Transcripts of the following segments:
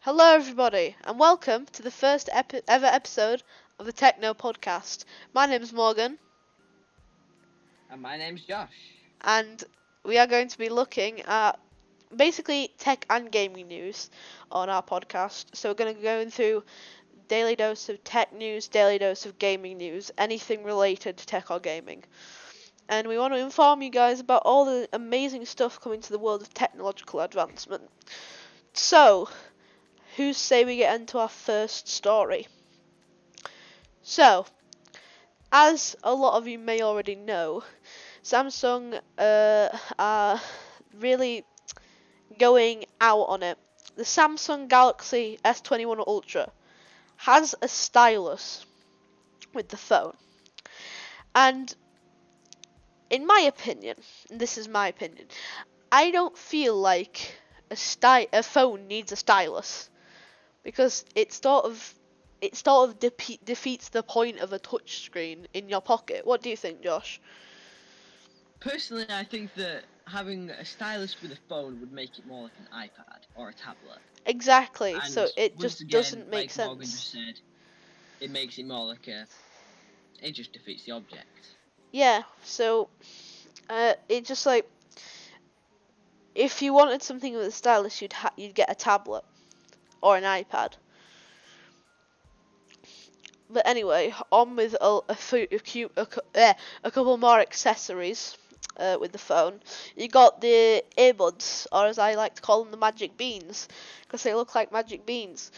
Hello, everybody, and welcome to the first epi- ever episode of the Techno Podcast. My name is Morgan, And my name's Josh. and we are going to be looking at basically tech and gaming news on our podcast. So we're going to be going through daily dose of tech news, daily dose of gaming news, anything related to tech or gaming. And we want to inform you guys about all the amazing stuff coming to the world of technological advancement. So, who say we get into our first story? So, as a lot of you may already know, Samsung uh, are really going out on it. The Samsung Galaxy S21 Ultra has a stylus with the phone. And in my opinion, this is my opinion, I don't feel like a a phone needs a stylus because it sort of it sort of depe- defeats the point of a touchscreen in your pocket. What do you think, Josh? Personally, I think that having a stylus with a phone would make it more like an iPad or a tablet. Exactly. And so it just again, doesn't make like Morgan just sense. said, it makes it more like a. It just defeats the object. Yeah. So uh, it just like if you wanted something with a stylus, you'd ha- you'd get a tablet or an iPad. But anyway, on with a, a, fu- a, a, a couple more accessories uh, with the phone. You got the earbuds, or as I like to call them, the magic beans, because they look like magic beans.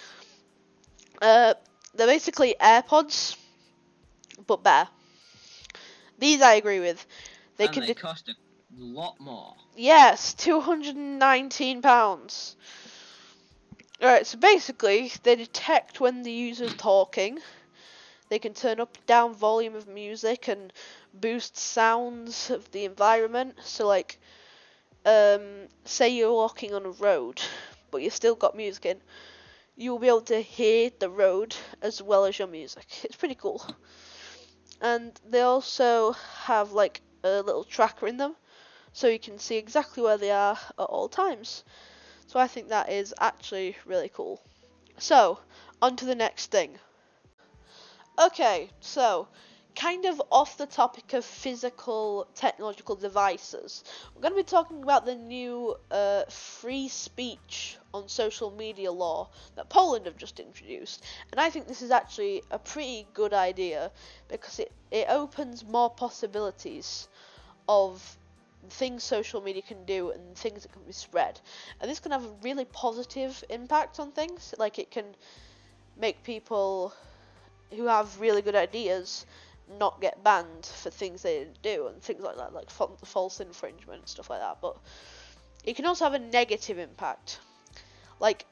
Uh, they're basically AirPods, but better. These I agree with. They and can they cost a lot more. Yes, two hundred and nineteen pounds. Alright, so basically they detect when the user's talking. They can turn up down volume of music and boost sounds of the environment. So like um say you're walking on a road but you've still got music in, you'll be able to hear the road as well as your music. It's pretty cool. And they also have like a little tracker in them so you can see exactly where they are at all times. So I think that is actually really cool. So, on to the next thing. Okay, so kind of off the topic of physical technological devices, we're going to be talking about the new uh, free speech on social media law that Poland have just introduced. And I think this is actually a pretty good idea because it, it opens more possibilities of things social media can do and things that can be spread. And this can have a really positive impact on things. Like it can make people who have really good ideas not get banned for things they do and things like that, like fa- false infringement and stuff like that. But it can also have a negative impact. Like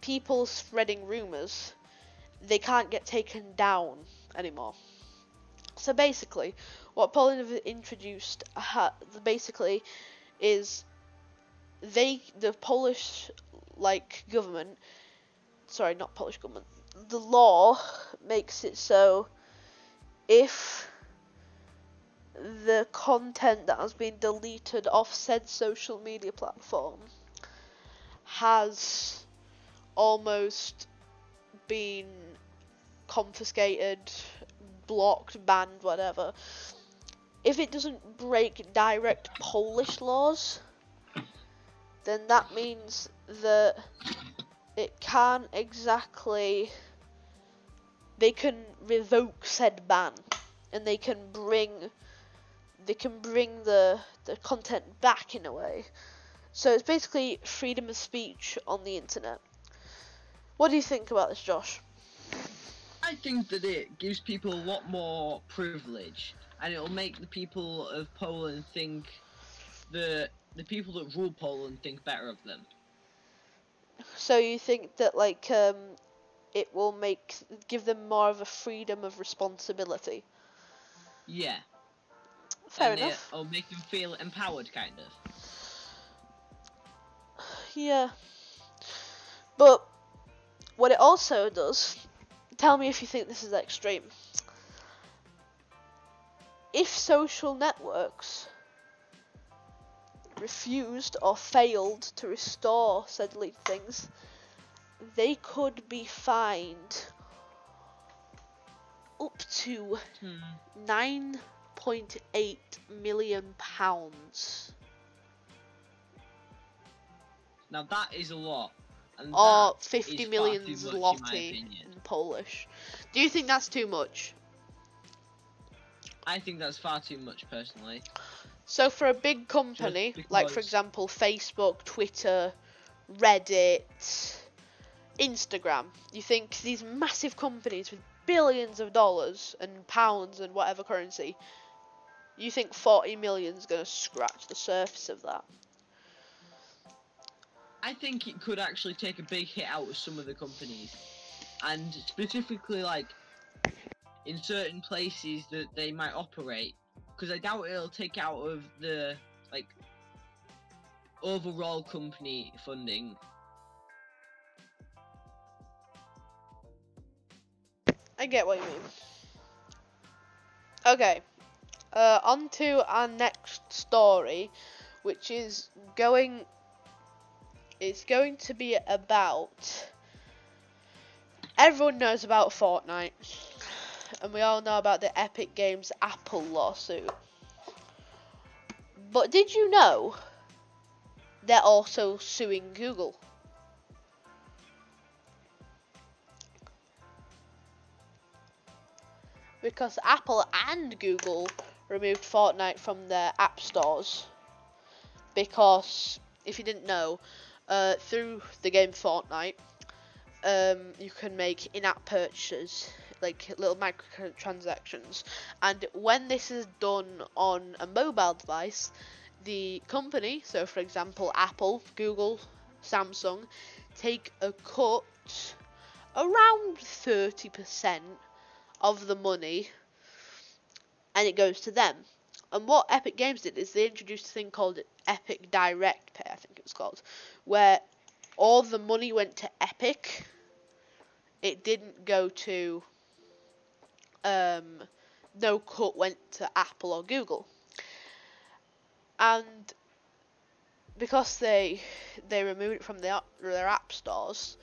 people spreading rumors, they can't get taken down anymore. So basically, what Poland have introduced ha- basically is they the Polish like government sorry not Polish government the law makes it so if the content that has been deleted off said social media platform has almost been confiscated blocked, banned, whatever. If it doesn't break direct Polish laws, then that means that it can't exactly. They can revoke said ban, and they can bring. They can bring the the content back in a way. So it's basically freedom of speech on the internet. What do you think about this, Josh? I think that it gives people a lot more privilege, and it'll make the people of Poland think that the people that rule Poland think better of them. So you think that like um, it will make give them more of a freedom of responsibility? Yeah. Fair and enough. It'll make them feel empowered, kind of. Yeah. But what it also does, tell me if you think this is extreme. If social networks refused or failed to restore said leaked things, they could be fined up to Hmm. nine point eight million pounds, Now that is a lot. And or fifty million zloty in Polish. Do you think that's too much? I think that's far too much personally. So for a big company, like for example Facebook, Twitter, Reddit, Instagram, you think these massive companies with billions of dollars and pounds and whatever currency, you think 40 million is going to scratch the surface of that? I think it could actually take a big hit out of some of the companies, and specifically like in certain places that they might operate, because I doubt it'll take out of the like overall company funding. I get what you mean. Okay, uh, on to our next story, which is going. It's going to be about. Everyone knows about Fortnite, and we all know about the Epic Games Apple lawsuit. But did you know they're also suing Google? because Apple and Google removed Fortnite from their app stores. Because if you didn't know, uh, through the game Fortnite, um, you can make in-app purchases, like little microtransactions, and when this is done on a mobile device, the company, so for example Apple, Google, Samsung, take a cut around thirty percent of the money and it goes to them. And what Epic Games did is they introduced a thing called Epic Direct Pay, I think it was called, where all the money went to Epic. It didn't go to um no cut went to Apple or Google. And because they they removed it from their their app stores,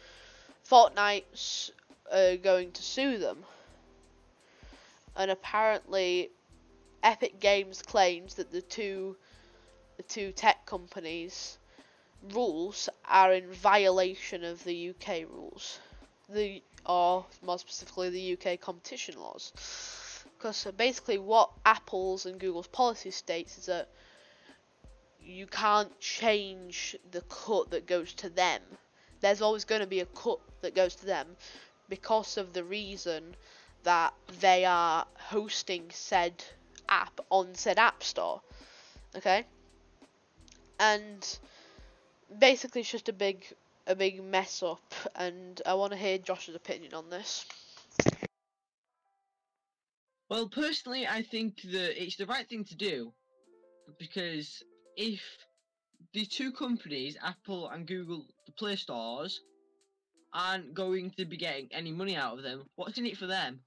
Fortnite's uh, going to sue them and apparently Epic Games claims that the two the two tech companies rules are in violation of the UK rules. The or more specifically the UK competition laws. Because uh, basically what Apple's and Google's policy states is that you can't change the cut that goes to them. There's always going to be a cut that goes to them because of the reason that they are hosting said app on said app store. Okay? And basically it's just a big a big mess up and I want to hear Josh's opinion on this. Well, personally, I think that it's the right thing to do because if the two companies, Apple and Google, the Play Stores, aren't going to be getting any money out of them, what's in it for them?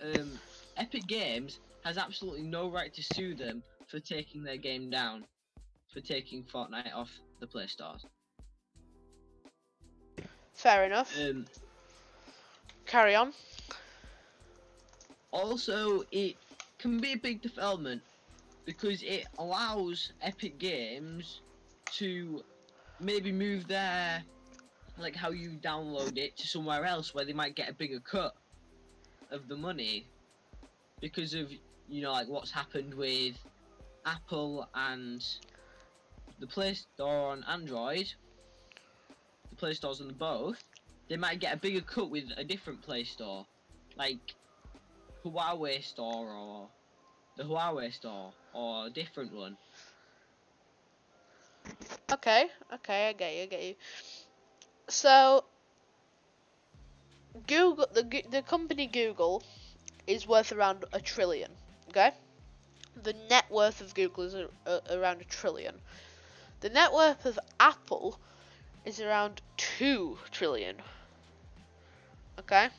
Um, Epic Games has absolutely no right to sue them for taking their game down, for taking Fortnite off the Play Stores. Fair enough. Um, Carry on. Also, it can be a big development because it allows Epic Games to maybe move their like how you download it to somewhere else where they might get a bigger cut of the money because of you know like what's happened with Apple and the Play Store on Android, Play Stores on both, they might get a bigger cut with a different Play Store, like Huawei Store or the Huawei Store or a different one. Okay, okay, I get you, I get you. So, Google, the the company Google, is worth around a trillion. Okay, the net worth of Google is a, a, around a trillion. The net worth of Apple is around two trillion. Okay,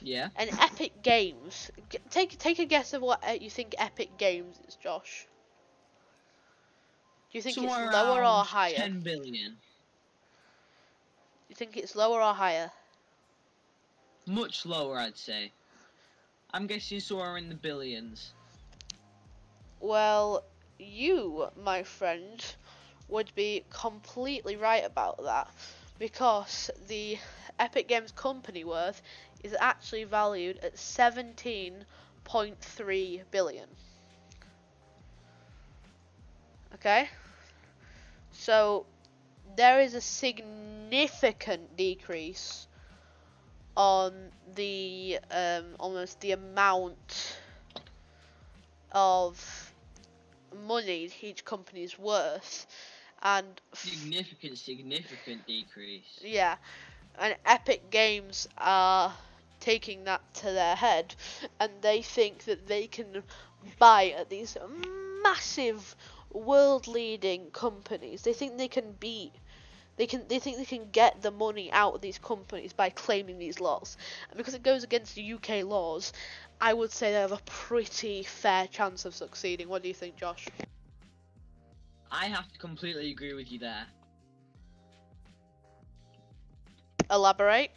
Yeah. and Epic Games. Take take a guess of what uh, you think Epic Games is, Josh. Do you think Somewhere it's lower or higher? 10 billion. You think it's lower or higher? Much lower, I'd say. I'm guessing somewhere in the billions. Well, you, my friend, would be completely right about that because the Epic Games company worth is actually valued at 17.3 billion. Okay? So there is a significant decrease on the um, almost the amount of money each company is worth and Significant, significant decrease. yeah and epic games are taking that to their head and they think that they can buy at these massive world leading companies. They think they can beat they can they think they can get the money out of these companies by claiming these laws. And because it goes against the UK laws I would say they have a pretty fair chance of succeeding. What do you think Josh I have to completely agree with you there. elaborate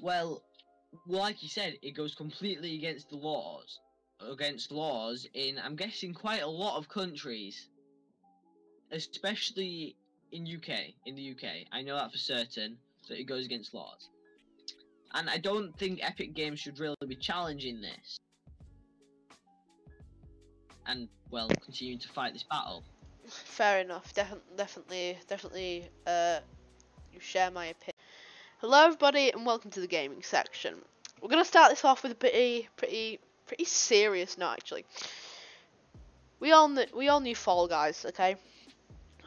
Well, like you said, it goes completely against the laws. Against laws in, I'm guessing, quite a lot of countries. Especially in UK. In the UK. I know that for certain, that it goes against laws. And I don't think Epic Games should really be challenging this. And, well, continue to fight this battle. Fair enough. Definitely, definitely, definitely. Uh, you share my opinion. Hello, everybody, and welcome to the gaming section. We're gonna start this off with a pretty, pretty, pretty serious note. Actually, we all knew, we all knew Fall Guys, okay?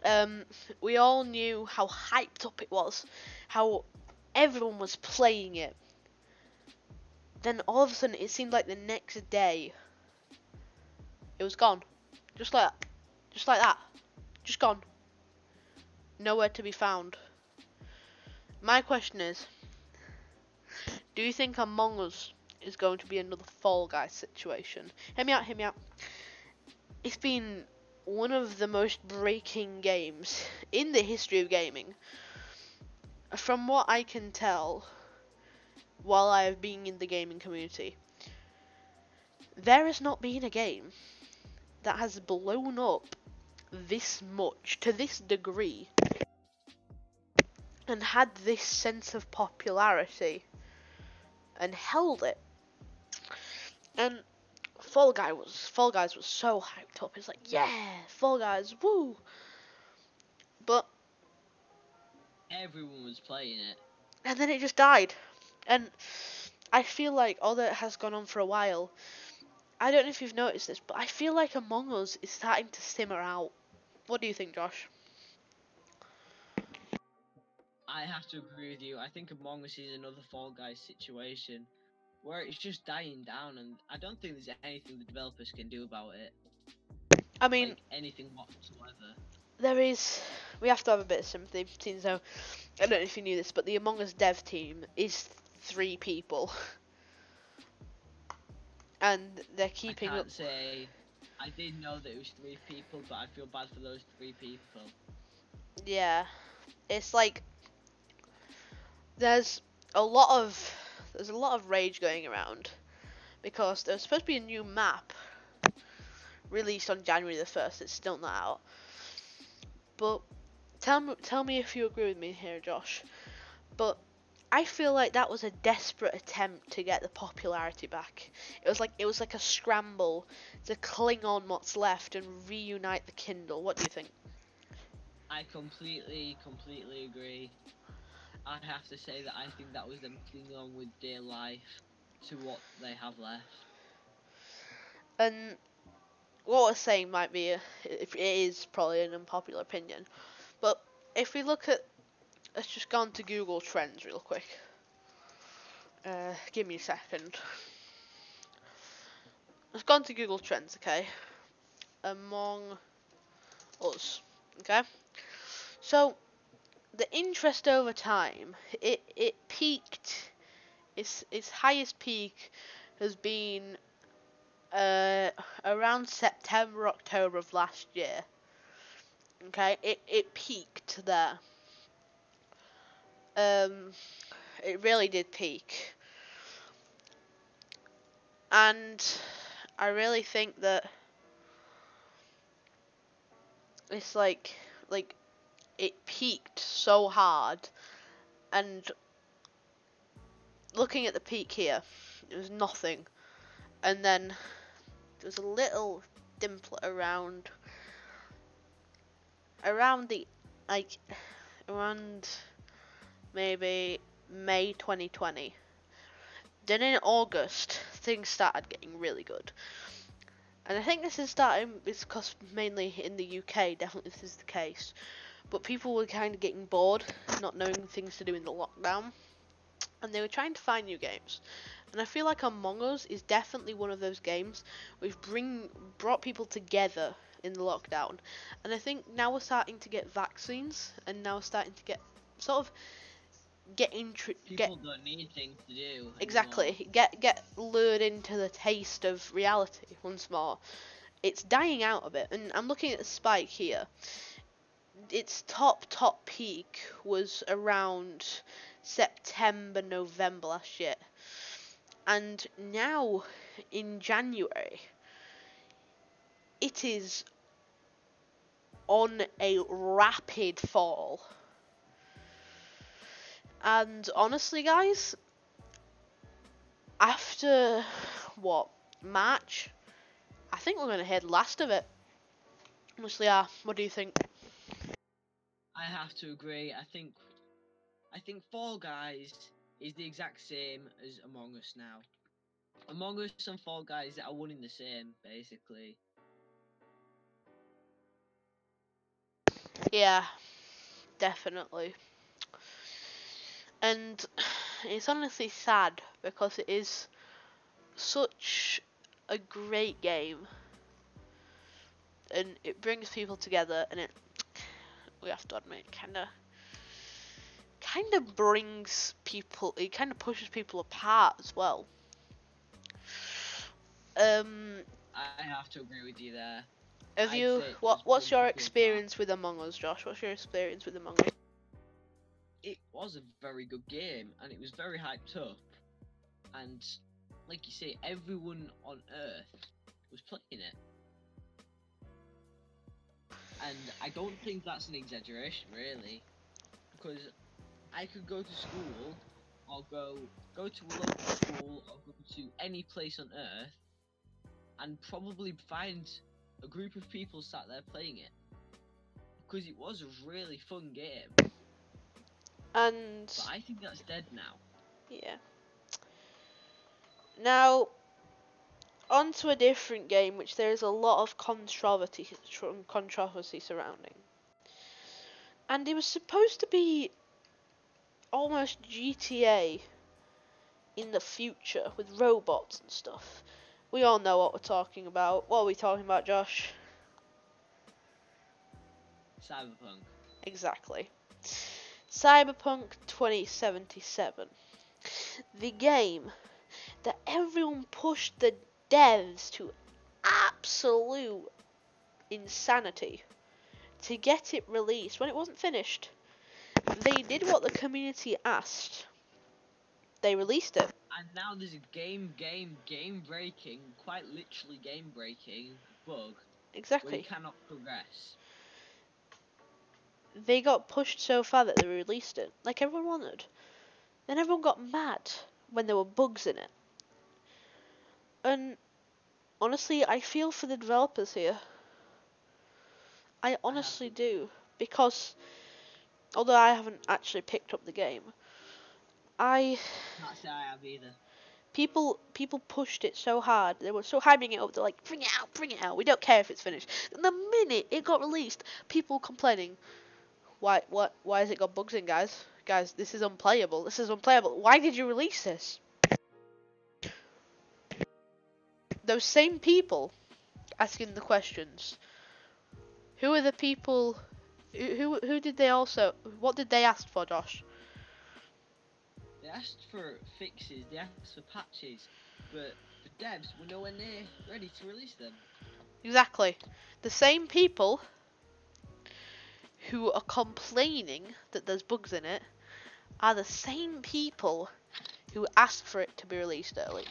Um, we all knew how hyped up it was, how everyone was playing it. Then all of a sudden, it seemed like the next day, it was gone, just like, just like that, just gone. Nowhere to be found. My question is, do you think Among Us is going to be another Fall Guys situation? Hear me out, hear me out. It's been one of the most breaking games in the history of gaming. From what I can tell, while I have been in the gaming community, there has not been a game that has blown up this much, to this degree, and had this sense of popularity and held it. And Fall Guy was Fall Guys was so hyped up. It's like, yeah, Fall Guys, woo. But Everyone was playing it. and then it just died. And I feel like although it has gone on for a while, I don't know if you've noticed this, but I feel like Among Us is starting to simmer out. What do you think, Josh? I have to agree with you. I think Among Us is another Fall Guys situation where it's just dying down, and I don't think there's anything the developers can do about it. I mean, like anything whatsoever. there is we have to have a bit of sympathy though I don't know if you knew this but the Among Us dev team is three people and they're keeping I up. say. I did know that it was three people, but I feel bad for those three people. yeah. It's like there's a lot of there's a lot of rage going around because there's supposed to be a new map released on January the 1st it's still not out. But tell me tell me if you agree with me here Josh. But I feel like that was a desperate attempt to get the popularity back it was like it was like a scramble to cling on what's left and reunite the Kindle what do you think I completely, completely agree. I have to say that I think that was them clinging on with dear life to what they have left. And what we're saying might be, a, if it is probably an unpopular opinion, but if we look at, let's just go on to Google Trends real quick. Uh, give me a second. Let's go on to Google Trends, okay? Among Us, okay? So, the interest over time, it it peaked. Its its highest peak has been uh, around September, October of last year. Okay, it it peaked there. Um, it really did peak, and I really think that it's like like it peaked so hard, and looking at the peak here, it was nothing, and then there was a little dimple around around the like around maybe May 2020. Then in August, things started getting really good. And I think this is starting because mainly in the UK, definitely this is the case. But people were kind of getting bored, not knowing things to do in the lockdown, and they were trying to find new games. And I feel like Among Us is definitely one of those games which bring brought people together in the lockdown. And I think now we're starting to get vaccines, and now we're starting to get sort of get intro get don't need things to do. anymore. exactly get get lured into the taste of reality once more. It's dying out a bit, and I'm looking at the spike here. Its top top peak was around September November last year, and now in January it is on a rapid fall. And honestly, guys, after what March, I think we're gonna head last of it. Honestly, yeah. What do you think? I have to agree. I think, I think Fall Guys is the exact same as Among Us now. Among Us and Fall Guys are one in the same, basically. Yeah, definitely. And it's honestly sad because it is such a great game. And it brings people together and it we have to admit kinda kinda brings people it kinda pushes people apart as well. Um I have to agree with you there. have I'd you what what's your experience with Among Us, Josh? What's your experience with Among Us? It was a very good game, and it was very hyped up. And, like you say, everyone on Earth was playing it. And I don't think that's an exaggeration, really, because I could go to school, or go go to a local school, or go to any place on Earth, and probably find a group of people sat there playing it, because it was a really fun game. And But I think that's dead now. Yeah. Now, on to a different game, which there is a lot of controversy controversy surrounding. And it was supposed to be almost GTA in the future with robots and stuff. We all know what we're talking about. What are we talking about, Josh? Cyberpunk. Exactly. Cyberpunk 2077. The game that everyone pushed the devs to absolute insanity to get it released when it wasn't finished. They did what the community asked. They released it. And now there's a game, game, game breaking, quite literally game breaking bug Exactly. cannot progress. They got pushed so far that they released it, like everyone wanted. Then everyone got mad when there were bugs in it. And honestly, I feel for the developers here. I honestly do. Because, although I haven't actually picked up the game, I say I have either. people people pushed it so hard. They were so hyping it up. They're like, bring it out, bring it out. We don't care if it's finished. And the minute it got released, people complaining, why what why has it got bugs in, guys? Guys, this is unplayable. This is unplayable. Why did you release this? Those same people asking the questions. Who are the people? Who who, who did they also? What did they ask for, Josh? They asked for fixes, they asked for patches, but the devs were nowhere near ready to release them. Exactly. The same people who are complaining that there's bugs in it are the same people who asked for it to be released early.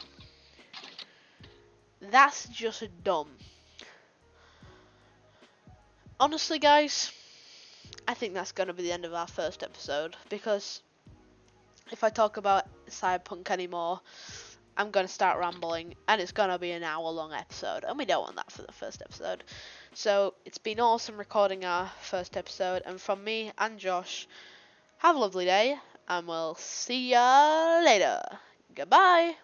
That's just dumb. Honestly, guys, I think that's going to be the end of our first episode because if I talk about Cyberpunk anymore, I'm going to start rambling and it's going to be an hour long episode, and we don't want that for the first episode. So, it's been awesome recording our first episode, and from me and Josh, have a lovely day, and we'll see ya later. Goodbye.